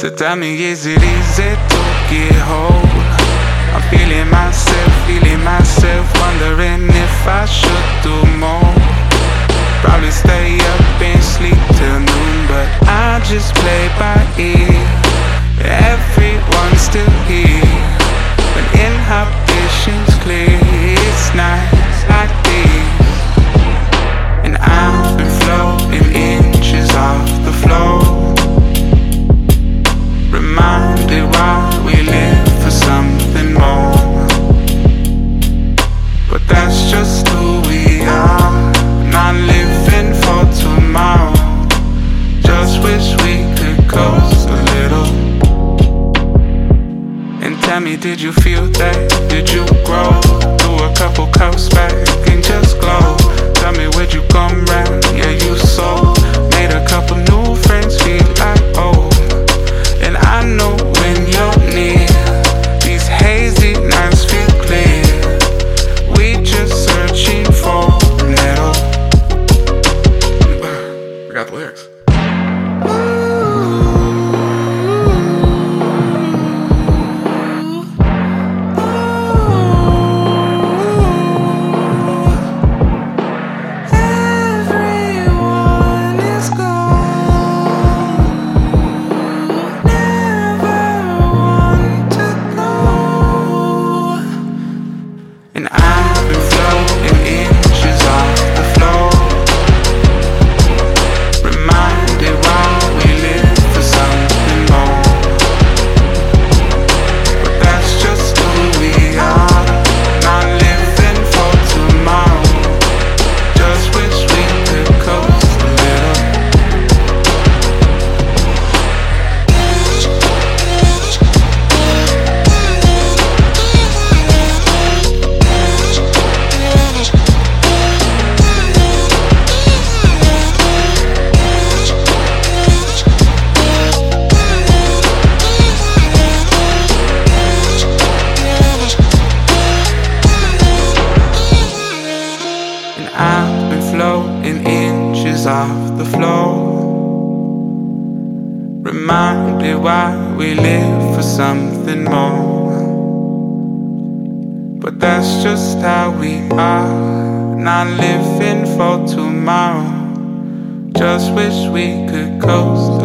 So tell me, is it easy to get hold? I'm feeling myself, feeling myself, wondering if I should do more. Probably stay up and sleep till noon, but I just play by ear. Everyone's still here, when inhibition's clear, it's nights did you feel that? Did floor. Reminded why we live for something more. But that's just how we are. Not living for tomorrow. Just wish we could coast